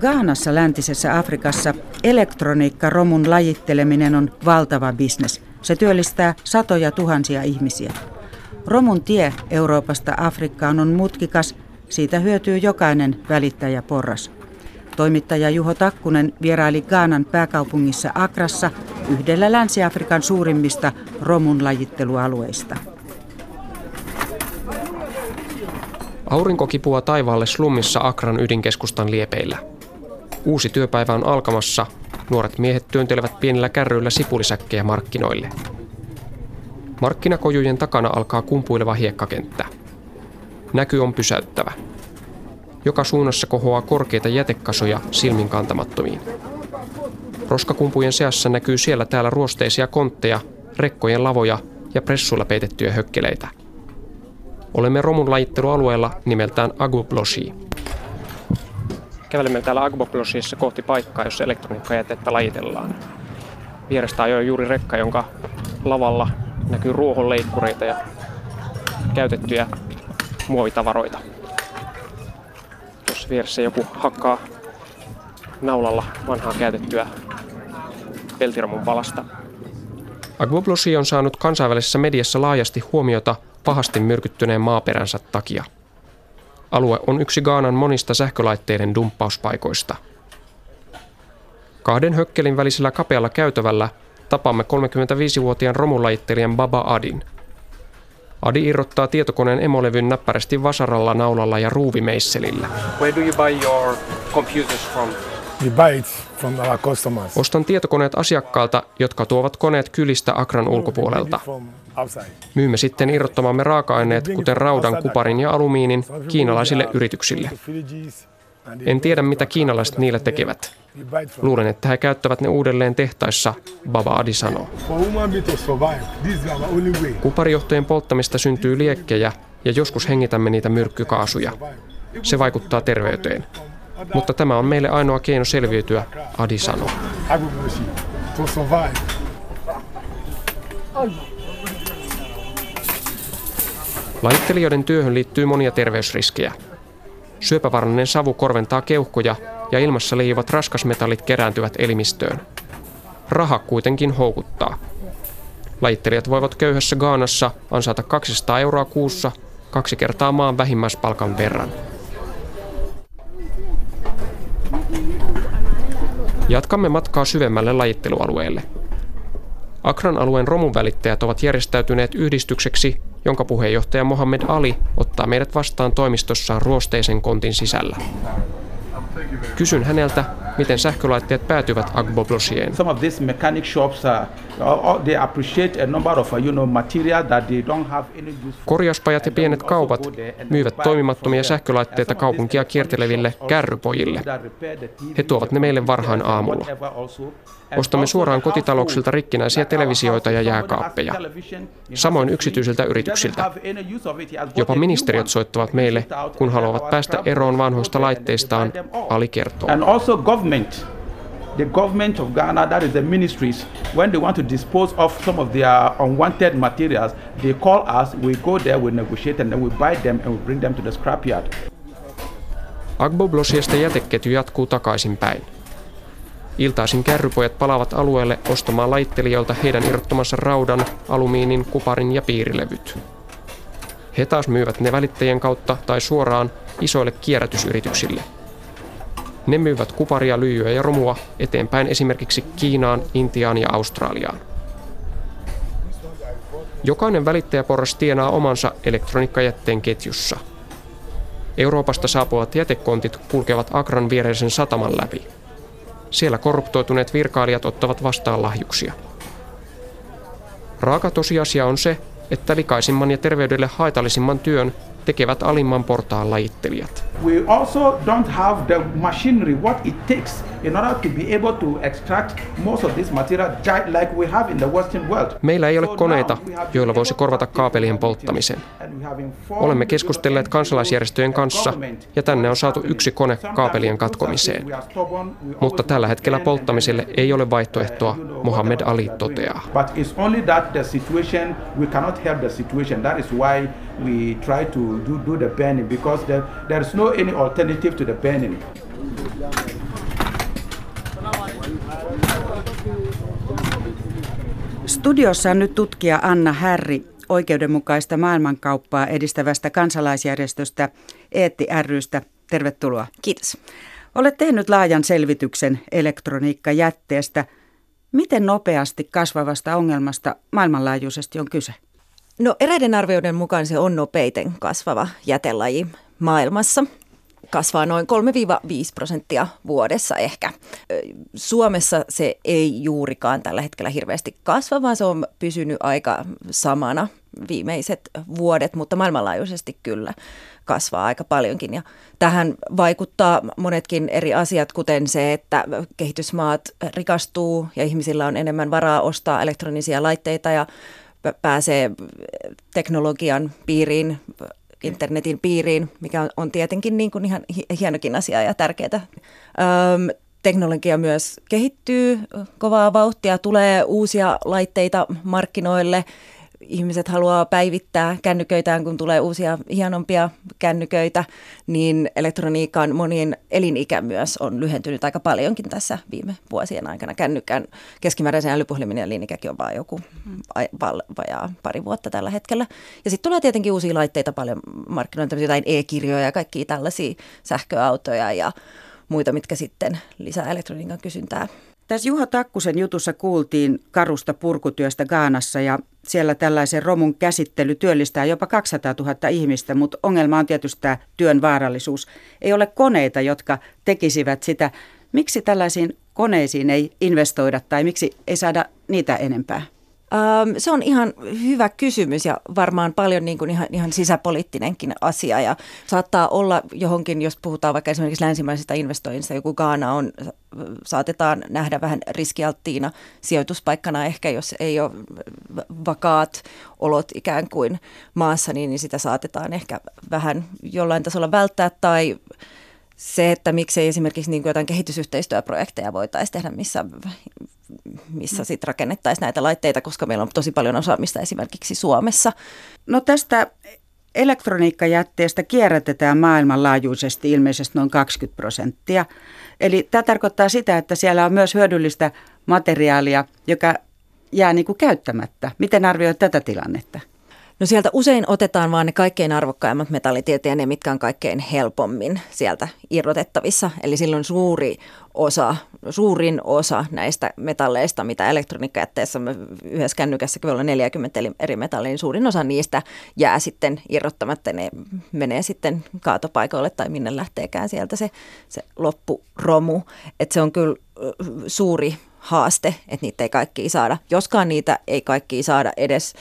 Gaanassa läntisessä Afrikassa elektroniikkaromun lajitteleminen on valtava bisnes. Se työllistää satoja tuhansia ihmisiä. Romun tie Euroopasta Afrikkaan on mutkikas, siitä hyötyy jokainen välittäjä porras. Toimittaja Juho Takkunen vieraili Gaanan pääkaupungissa Akrassa yhdellä Länsi-Afrikan suurimmista romun lajittelualueista. Aurinko kipuaa taivaalle slummissa Akran ydinkeskustan liepeillä. Uusi työpäivä on alkamassa. Nuoret miehet työntelevät pienillä kärryillä sipulisäkkejä markkinoille. Markkinakojujen takana alkaa kumpuileva hiekkakenttä. Näky on pysäyttävä. Joka suunnassa kohoaa korkeita jätekasoja silmin kantamattomiin. Roskakumpujen seassa näkyy siellä täällä ruosteisia kontteja, rekkojen lavoja ja pressulla peitettyjä hökkeleitä. Olemme romun lajittelualueella nimeltään Agubloshi. Kävelemme täällä Agboblosissa kohti paikkaa, jossa elektroniikkajätettä lajitellaan. Vierestä ajoi juuri rekka, jonka lavalla näkyy ruohonleikkureita ja käytettyjä muovitavaroita. Tuossa vieressä joku hakkaa naulalla vanhaa käytettyä peltiromun palasta. Agboblosi on saanut kansainvälisessä mediassa laajasti huomiota pahasti myrkyttyneen maaperänsä takia. Alue on yksi Gaanan monista sähkölaitteiden dumppauspaikoista. Kahden hökkelin välisellä kapealla käytävällä tapaamme 35-vuotiaan romulajittelijan Baba Adin. Adi irrottaa tietokoneen emolevyn näppärästi vasaralla, naulalla ja ruuvimeisselillä. Where do you buy your computers from? We buy it from our customers. Ostan tietokoneet asiakkaalta, jotka tuovat koneet kylistä Akran ulkopuolelta. Myymme sitten irrottamamme raaka-aineet, kuten raudan, kuparin ja alumiinin, kiinalaisille yrityksille. En tiedä, mitä kiinalaiset niillä tekevät. Luulen, että he käyttävät ne uudelleen tehtaissa, Baba Adi sanoo. Kuparijohtojen polttamista syntyy liekkejä ja joskus hengitämme niitä myrkkykaasuja. Se vaikuttaa terveyteen. Mutta tämä on meille ainoa keino selviytyä, Adi sanoo. Laittelijoiden työhön liittyy monia terveysriskejä. Syöpävaraninen savu korventaa keuhkoja ja ilmassa leijuvat raskasmetallit kerääntyvät elimistöön. Raha kuitenkin houkuttaa. Lajittelijat voivat köyhässä Gaanassa ansata 200 euroa kuussa kaksi kertaa maan vähimmäispalkan verran. Jatkamme matkaa syvemmälle lajittelualueelle. Akran alueen romunvälittäjät ovat järjestäytyneet yhdistykseksi, jonka puheenjohtaja Mohammed Ali ottaa meidät vastaan toimistossaan ruosteisen kontin sisällä. Kysyn häneltä, miten sähkölaitteet päätyvät Agboblosien. Some of these mechanic shops uh, uh, they appreciate a number of uh, you know material that they don't have any use Korjauspajat ja pienet kaupat myyvät toimimattomia sähkölaitteita kaupunkia kierteleville kärrypojille. He tuovat ne meille varhain aamulla. Ostamme suoraan kotitalouksilta rikkinäisiä televisioita ja jääkaappeja. Samoin yksityisiltä yrityksiltä. Jopa ministeriöt soittavat meille, kun haluavat päästä eroon vanhoista laitteistaan, Ali kertoo. The government of Ghana, that is the ministries, when they want to dispose of some of their unwanted materials, they call us, we go there, we negotiate, and then we buy them and we bring them to the scrapyard. Agbo-Blosiasta jäteketju jatkuu takaisinpäin. Iltaisin kärrypojat palaavat alueelle ostamaan laittelijoilta heidän irrottamansa raudan, alumiinin, kuparin ja piirilevyt. He taas myyvät ne välittäjien kautta tai suoraan isoille kierrätysyrityksille. Ne myyvät kuparia, lyijyä ja romua eteenpäin esimerkiksi Kiinaan, Intiaan ja Australiaan. Jokainen välittäjäporras tienaa omansa elektroniikkajätteen ketjussa. Euroopasta saapuvat jätekontit kulkevat Akran viereisen sataman läpi – siellä korruptoituneet virkailijat ottavat vastaan lahjuksia. Raaka tosiasia on se, että likaisimman ja terveydelle haitallisimman työn tekevät alimman portaan lajittelijat. We also don't have the machinery what it takes in order to be able to extract most of this material like we have in the western world. Meillä ei ole koneita, joilla voisi korvata kaapelien polttamisen. Olemme keskustelleet kansalaisjärjestöjen kanssa ja tänne on saatu yksi kone kaapelien katkomiseen. Mutta tällä hetkellä polttamiselle ei ole vaihtoehtoa, Mohammed Ali toteaa. But it's only that the situation, we cannot help the situation. That is why we try to do, do the burning because there, there is no any alternative to the burning. Studiossa on nyt tutkija Anna Härri oikeudenmukaista maailmankauppaa edistävästä kansalaisjärjestöstä Eetti rystä. Tervetuloa. Kiitos. Olet tehnyt laajan selvityksen elektroniikkajätteestä. Miten nopeasti kasvavasta ongelmasta maailmanlaajuisesti on kyse? No eräiden arvioiden mukaan se on nopeiten kasvava jätelaji maailmassa kasvaa noin 3-5 prosenttia vuodessa ehkä. Suomessa se ei juurikaan tällä hetkellä hirveästi kasva, vaan se on pysynyt aika samana viimeiset vuodet, mutta maailmanlaajuisesti kyllä kasvaa aika paljonkin. Ja tähän vaikuttaa monetkin eri asiat, kuten se, että kehitysmaat rikastuu ja ihmisillä on enemmän varaa ostaa elektronisia laitteita ja pääsee teknologian piiriin internetin piiriin, mikä on, tietenkin niin kuin ihan hienokin asia ja tärkeää. Öm, teknologia myös kehittyy kovaa vauhtia, tulee uusia laitteita markkinoille – ihmiset haluaa päivittää kännyköitään, kun tulee uusia hienompia kännyköitä, niin elektroniikan monien elinikä myös on lyhentynyt aika paljonkin tässä viime vuosien aikana. Kännykän keskimääräisen älypuhelimen elinikäkin on vain joku vajaa pari vuotta tällä hetkellä. Ja sitten tulee tietenkin uusia laitteita paljon markkinoilta, jotain e-kirjoja ja kaikkia tällaisia sähköautoja ja muita, mitkä sitten lisää elektroniikan kysyntää. Tässä Juha Takkusen jutussa kuultiin karusta purkutyöstä Gaanassa ja siellä tällaisen romun käsittely työllistää jopa 200 000 ihmistä, mutta ongelma on tietysti tämä työn vaarallisuus. Ei ole koneita, jotka tekisivät sitä. Miksi tällaisiin koneisiin ei investoida tai miksi ei saada niitä enempää? Se on ihan hyvä kysymys ja varmaan paljon niin kuin ihan, ihan sisäpoliittinenkin asia ja saattaa olla johonkin, jos puhutaan vaikka esimerkiksi länsimaisista investoinnista, joku Gaana on, saatetaan nähdä vähän riskialttiina sijoituspaikkana ehkä, jos ei ole vakaat olot ikään kuin maassa, niin, niin sitä saatetaan ehkä vähän jollain tasolla välttää tai se, että miksei esimerkiksi niin kuin jotain kehitysyhteistyöprojekteja voitaisiin tehdä, missä, missä sitten rakennettaisiin näitä laitteita, koska meillä on tosi paljon osaamista esimerkiksi Suomessa. No tästä elektroniikkajätteestä kierrätetään maailmanlaajuisesti ilmeisesti noin 20 prosenttia. Eli tämä tarkoittaa sitä, että siellä on myös hyödyllistä materiaalia, joka jää niin kuin käyttämättä. Miten arvioit tätä tilannetta? No sieltä usein otetaan vaan ne kaikkein arvokkaimmat metallit ja ne, mitkä on kaikkein helpommin sieltä irrotettavissa. Eli silloin suuri osa, suurin osa näistä metalleista, mitä elektroniikkajätteessä yhdessä kännykässä voi olla 40 eri metallia, niin suurin osa niistä jää sitten irrottamatta. Ne menee sitten kaatopaikoille tai minne lähteekään sieltä se, se loppuromu. Että se on kyllä suuri haaste, että niitä ei kaikki saada. Joskaan niitä ei kaikki saada edes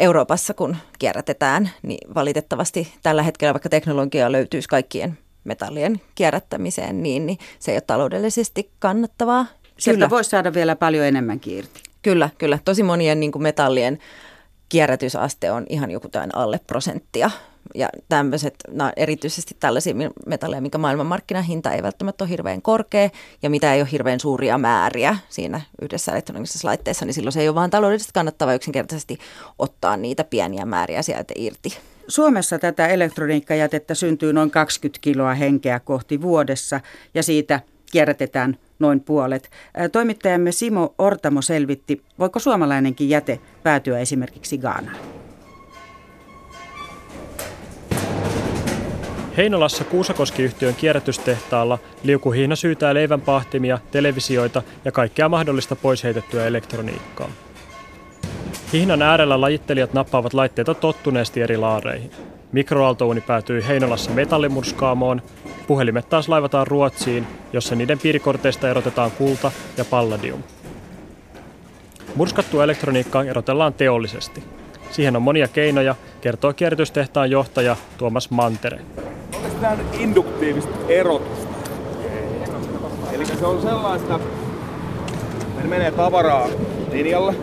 Euroopassa, kun kierrätetään, niin valitettavasti tällä hetkellä, vaikka teknologia löytyisi kaikkien metallien kierrättämiseen, niin, niin se ei ole taloudellisesti kannattavaa. Sieltä voisi saada vielä paljon enemmän irti. Kyllä, kyllä. Tosi monien niin kuin metallien kierrätysaste on ihan joku tämän alle prosenttia ja tämmöiset, no erityisesti tällaisia metalleja, minkä maailmanmarkkinahinta ei välttämättä ole hirveän korkea ja mitä ei ole hirveän suuria määriä siinä yhdessä elektronisessa laitteessa, niin silloin se ei ole vaan taloudellisesti kannattava yksinkertaisesti ottaa niitä pieniä määriä sieltä irti. Suomessa tätä elektroniikkajätettä syntyy noin 20 kiloa henkeä kohti vuodessa ja siitä kierrätetään noin puolet. Toimittajamme Simo Ortamo selvitti, voiko suomalainenkin jäte päätyä esimerkiksi Gaanaan. Heinolassa Kuusakoski-yhtiön kierrätystehtaalla liukuhihna syytää leivänpahtimia, televisioita ja kaikkea mahdollista pois heitettyä elektroniikkaa. Hihnan äärellä lajittelijat nappaavat laitteita tottuneesti eri laareihin. Mikroaaltouuni päätyy Heinolassa metallimurskaamoon, puhelimet taas laivataan Ruotsiin, jossa niiden piirikorteista erotetaan kulta ja palladium. Murskattua elektroniikkaa erotellaan teollisesti. Siihen on monia keinoja, kertoo kierrätystehtaan johtaja Tuomas Mantere mitään induktiivista erotusta. Eli se on sellaista, että menee tavaraa linjalle,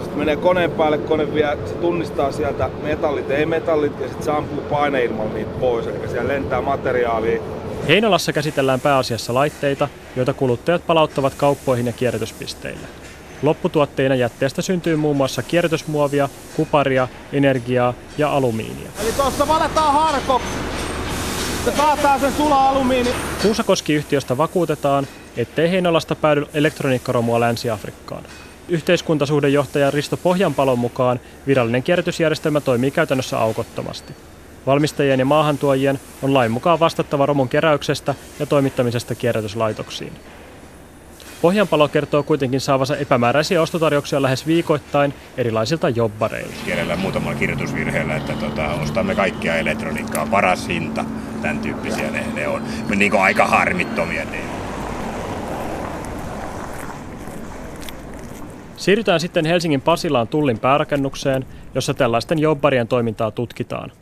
sitten menee koneen päälle, kone vie, se tunnistaa sieltä metallit, ei metallit, ja sitten se ampuu paineilmalla niitä pois, eli siellä lentää materiaalia. Heinolassa käsitellään pääasiassa laitteita, joita kuluttajat palauttavat kauppoihin ja kierrätyspisteille. Lopputuotteina jätteestä syntyy muun muassa kierrätysmuovia, kuparia, energiaa ja alumiinia. Eli tuossa valetaan harko. Se kaataa sen sula-alumiini. Kuusakoski-yhtiöstä vakuutetaan, ettei Heinolasta päädy elektroniikkaromua Länsi-Afrikkaan. Yhteiskuntasuhdejohtaja Risto Pohjanpalon mukaan virallinen kierrätysjärjestelmä toimii käytännössä aukottomasti. Valmistajien ja maahantuojien on lain mukaan vastattava romun keräyksestä ja toimittamisesta kierrätyslaitoksiin. Pohjanpalo kertoo kuitenkin saavansa epämääräisiä ostotarjouksia lähes viikoittain erilaisilta jobbareilta. Kielellä muutamalla kirjoitusvirheellä, että tota, ostamme kaikkia elektroniikkaa, paras hinta, tämän tyyppisiä ne, ne on. Niin kuin aika harmittomia ne Siirrytään sitten Helsingin Pasilaan Tullin päärakennukseen, jossa tällaisten jobbarien toimintaa tutkitaan.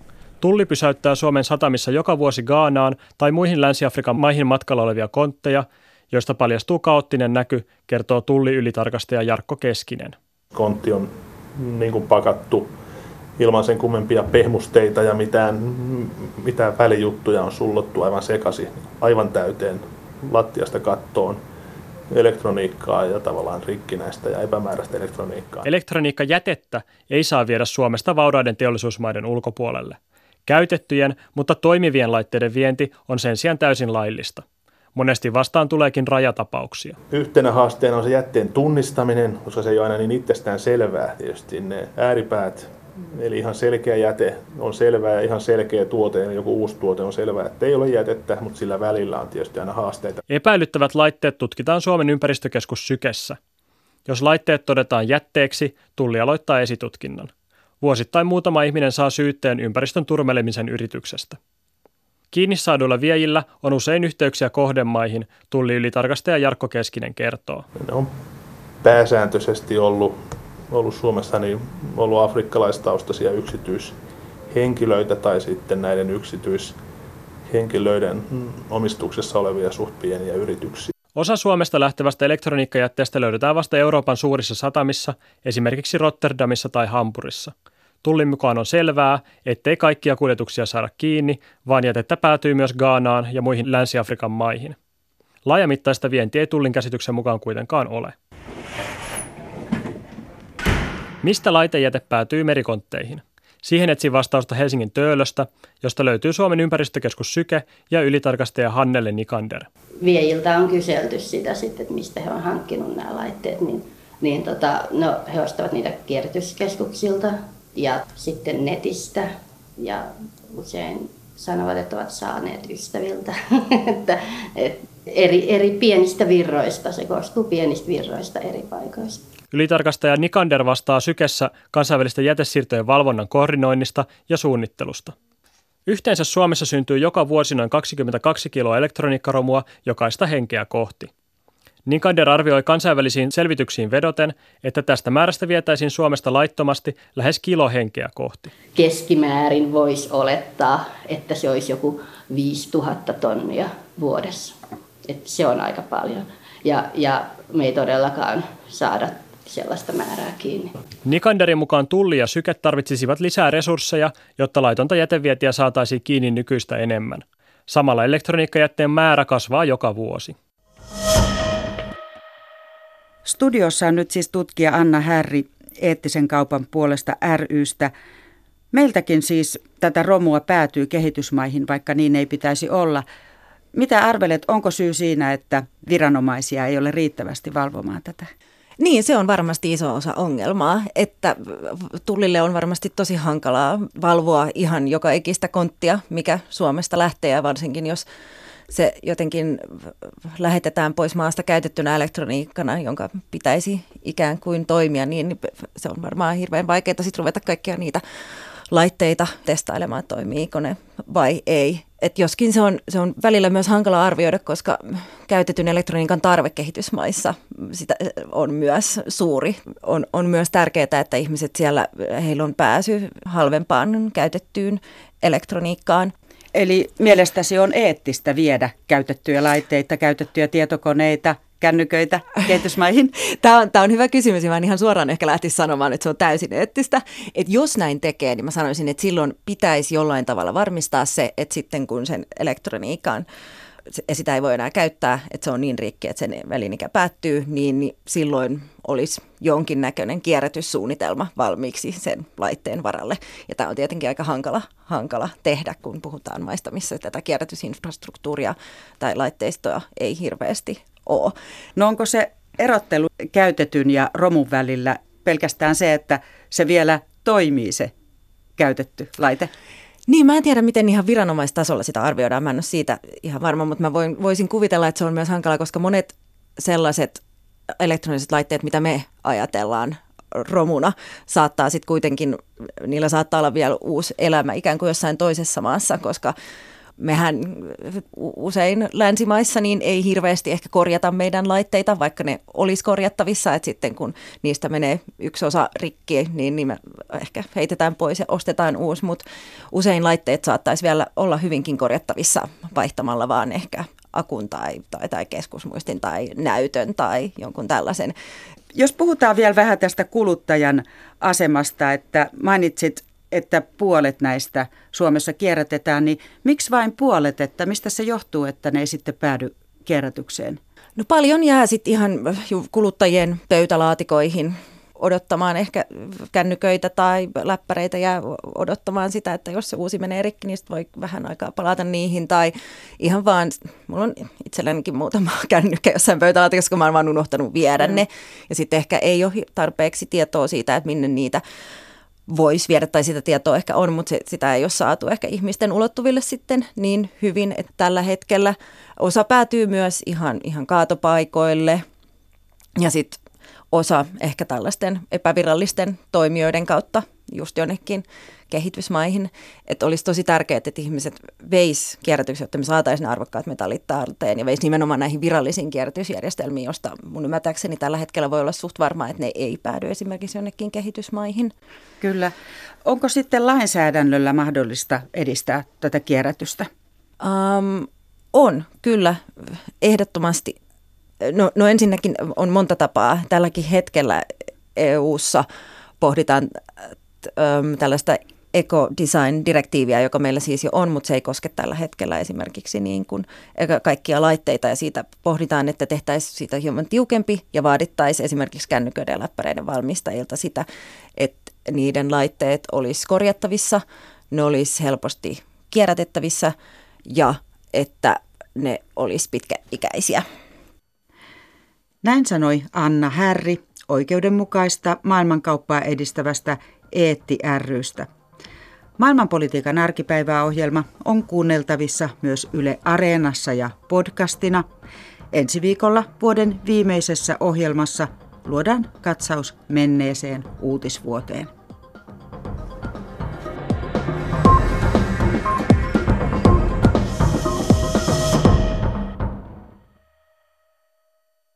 Tulli pysäyttää Suomen satamissa joka vuosi Gaanaan tai muihin Länsi-Afrikan maihin matkalla olevia kontteja, joista paljastuu kaoottinen näky, kertoo tulli-ylitarkastaja Jarkko Keskinen. Kontti on niin kuin pakattu ilman sen kummempia pehmusteita ja mitään, mitään välijuttuja on sullottu aivan sekaisin, aivan täyteen lattiasta kattoon elektroniikkaa ja tavallaan rikkinäistä ja epämääräistä elektroniikkaa. Elektroniikkajätettä ei saa viedä Suomesta vauraiden teollisuusmaiden ulkopuolelle. Käytettyjen, mutta toimivien laitteiden vienti on sen sijaan täysin laillista. Monesti vastaan tuleekin rajatapauksia. Yhtenä haasteena on se jätteen tunnistaminen, koska se ei ole aina niin itsestään selvää. Tietysti ne ääripäät, eli ihan selkeä jäte on selvää ja ihan selkeä tuote ja joku uusi tuote on selvää, että ei ole jätettä, mutta sillä välillä on tietysti aina haasteita. Epäilyttävät laitteet tutkitaan Suomen ympäristökeskus Sykessä. Jos laitteet todetaan jätteeksi, tulli aloittaa esitutkinnan. Vuosittain muutama ihminen saa syytteen ympäristön turmelemisen yrityksestä. Kiinni saaduilla viejillä on usein yhteyksiä kohdemaihin, tulli ylitarkastaja Jarkko Keskinen kertoo. Ne on pääsääntöisesti ollut, ollut Suomessa niin ollut afrikkalaistaustaisia yksityishenkilöitä tai sitten näiden yksityishenkilöiden omistuksessa olevia suht pieniä yrityksiä. Osa Suomesta lähtevästä elektroniikkajätteestä löydetään vasta Euroopan suurissa satamissa, esimerkiksi Rotterdamissa tai Hampurissa – Tullin mukaan on selvää, ettei kaikkia kuljetuksia saada kiinni, vaan jätettä päätyy myös Gaanaan ja muihin Länsi-Afrikan maihin. Laajamittaista vientiä ei Tullin käsityksen mukaan kuitenkaan ole. Mistä laitejäte päätyy merikontteihin? Siihen etsin vastausta Helsingin Töölöstä, josta löytyy Suomen ympäristökeskus Syke ja ylitarkastaja Hannele Nikander. Viejiltä on kyselty sitä sitten, että mistä he on hankkinut nämä laitteet, niin, niin tota, no, he ostavat niitä kierrätyskeskuksilta ja sitten netistä ja usein sanovat, että ovat saaneet ystäviltä. että, että eri, eri pienistä virroista, se koostuu pienistä virroista eri paikoista. Ylitarkastaja Nikander vastaa sykessä kansainvälisten jätesiirtojen valvonnan koordinoinnista ja suunnittelusta. Yhteensä Suomessa syntyy joka vuosi noin 22 kiloa elektroniikkaromua jokaista henkeä kohti. Nikander arvioi kansainvälisiin selvityksiin vedoten, että tästä määrästä vietäisiin Suomesta laittomasti lähes kilohenkeä kohti. Keskimäärin voisi olettaa, että se olisi joku 5000 tonnia vuodessa. Et se on aika paljon. Ja, ja me ei todellakaan saada sellaista määrää kiinni. Nikanderin mukaan Tulli ja Syke tarvitsisivat lisää resursseja, jotta laitonta jätevietiä saataisiin kiinni nykyistä enemmän. Samalla elektroniikkajätteen määrä kasvaa joka vuosi. Studiossa on nyt siis tutkija Anna Härri eettisen kaupan puolesta rystä. Meiltäkin siis tätä romua päätyy kehitysmaihin, vaikka niin ei pitäisi olla. Mitä arvelet, onko syy siinä, että viranomaisia ei ole riittävästi valvomaan tätä? Niin, se on varmasti iso osa ongelmaa, että tullille on varmasti tosi hankalaa valvoa ihan joka ikistä konttia, mikä Suomesta lähtee, varsinkin jos se jotenkin lähetetään pois maasta käytettynä elektroniikkana, jonka pitäisi ikään kuin toimia, niin se on varmaan hirveän vaikeaa sitten ruveta kaikkia niitä laitteita testailemaan, toimiiko ne vai ei. Et joskin se on, se on välillä myös hankala arvioida, koska käytetyn elektroniikan tarve kehitysmaissa sitä on myös suuri. On, on myös tärkeää, että ihmiset siellä, heillä on pääsy halvempaan käytettyyn elektroniikkaan. Eli mielestäsi on eettistä viedä käytettyjä laitteita, käytettyjä tietokoneita, kännyköitä kehitysmaihin? Tämä on, tämä on hyvä kysymys ja mä ihan suoraan ehkä lähtisi sanomaan, että se on täysin eettistä. Että jos näin tekee, niin mä sanoisin, että silloin pitäisi jollain tavalla varmistaa se, että sitten kun sen elektroniikan sitä ei voi enää käyttää, että se on niin rikki, että sen välinikä päättyy, niin, niin silloin olisi jonkinnäköinen kierrätyssuunnitelma valmiiksi sen laitteen varalle. Ja tämä on tietenkin aika hankala, hankala tehdä, kun puhutaan maista, missä tätä kierrätysinfrastruktuuria tai laitteistoa ei hirveästi ole. No onko se erottelu käytetyn ja romun välillä pelkästään se, että se vielä toimii se käytetty laite? Niin, mä en tiedä, miten ihan viranomaistasolla sitä arvioidaan. Mä en ole siitä ihan varma, mutta mä voin, voisin kuvitella, että se on myös hankala, koska monet sellaiset elektroniset laitteet, mitä me ajatellaan romuna, saattaa sitten kuitenkin, niillä saattaa olla vielä uusi elämä ikään kuin jossain toisessa maassa, koska mehän usein länsimaissa niin ei hirveästi ehkä korjata meidän laitteita, vaikka ne olisi korjattavissa, että sitten kun niistä menee yksi osa rikki, niin, niin me ehkä heitetään pois ja ostetaan uusi, mutta usein laitteet saattaisi vielä olla hyvinkin korjattavissa vaihtamalla vaan ehkä akun tai, tai, tai keskusmuistin tai näytön tai jonkun tällaisen. Jos puhutaan vielä vähän tästä kuluttajan asemasta, että mainitsit että puolet näistä Suomessa kierrätetään, niin miksi vain puolet, että mistä se johtuu, että ne ei sitten päädy kierrätykseen? No paljon jää sitten ihan kuluttajien pöytälaatikoihin odottamaan ehkä kännyköitä tai läppäreitä ja odottamaan sitä, että jos se uusi menee rikki, niin voi vähän aikaa palata niihin. Tai ihan vaan, mulla on itsellänikin muutama kännykkä jossain pöytälaatikossa, kun mä oon vaan unohtanut viedä mm. ne. Ja sitten ehkä ei ole tarpeeksi tietoa siitä, että minne niitä voisi viedä, tai sitä tietoa ehkä on, mutta se, sitä ei ole saatu ehkä ihmisten ulottuville sitten niin hyvin, että tällä hetkellä osa päätyy myös ihan, ihan kaatopaikoille, ja sitten osa ehkä tällaisten epävirallisten toimijoiden kautta just jonnekin kehitysmaihin. Että olisi tosi tärkeää, että ihmiset veis kierrätyksiä, jotta me saataisiin ne arvokkaat metallit talteen ja veisi nimenomaan näihin virallisiin kierrätysjärjestelmiin, josta mun ymmärtääkseni tällä hetkellä voi olla suht varmaa, että ne ei päädy esimerkiksi jonnekin kehitysmaihin. Kyllä. Onko sitten lainsäädännöllä mahdollista edistää tätä kierrätystä? Um, on, kyllä, ehdottomasti. No, no ensinnäkin on monta tapaa. Tälläkin hetkellä EU-ssa pohditaan äm, tällaista eco-design-direktiiviä, joka meillä siis jo on, mutta se ei koske tällä hetkellä esimerkiksi niin kuin kaikkia laitteita ja siitä pohditaan, että tehtäisiin siitä hieman tiukempi ja vaadittaisiin esimerkiksi kännyköiden ja läppäreiden valmistajilta sitä, että niiden laitteet olisi korjattavissa, ne olisi helposti kierrätettävissä ja että ne olisi pitkäikäisiä. Näin sanoi Anna Härri oikeudenmukaista maailmankauppaa edistävästä Eetti rystä. Maailmanpolitiikan arkipäiväohjelma on kuunneltavissa myös Yle Areenassa ja podcastina. Ensi viikolla vuoden viimeisessä ohjelmassa luodaan katsaus menneeseen uutisvuoteen.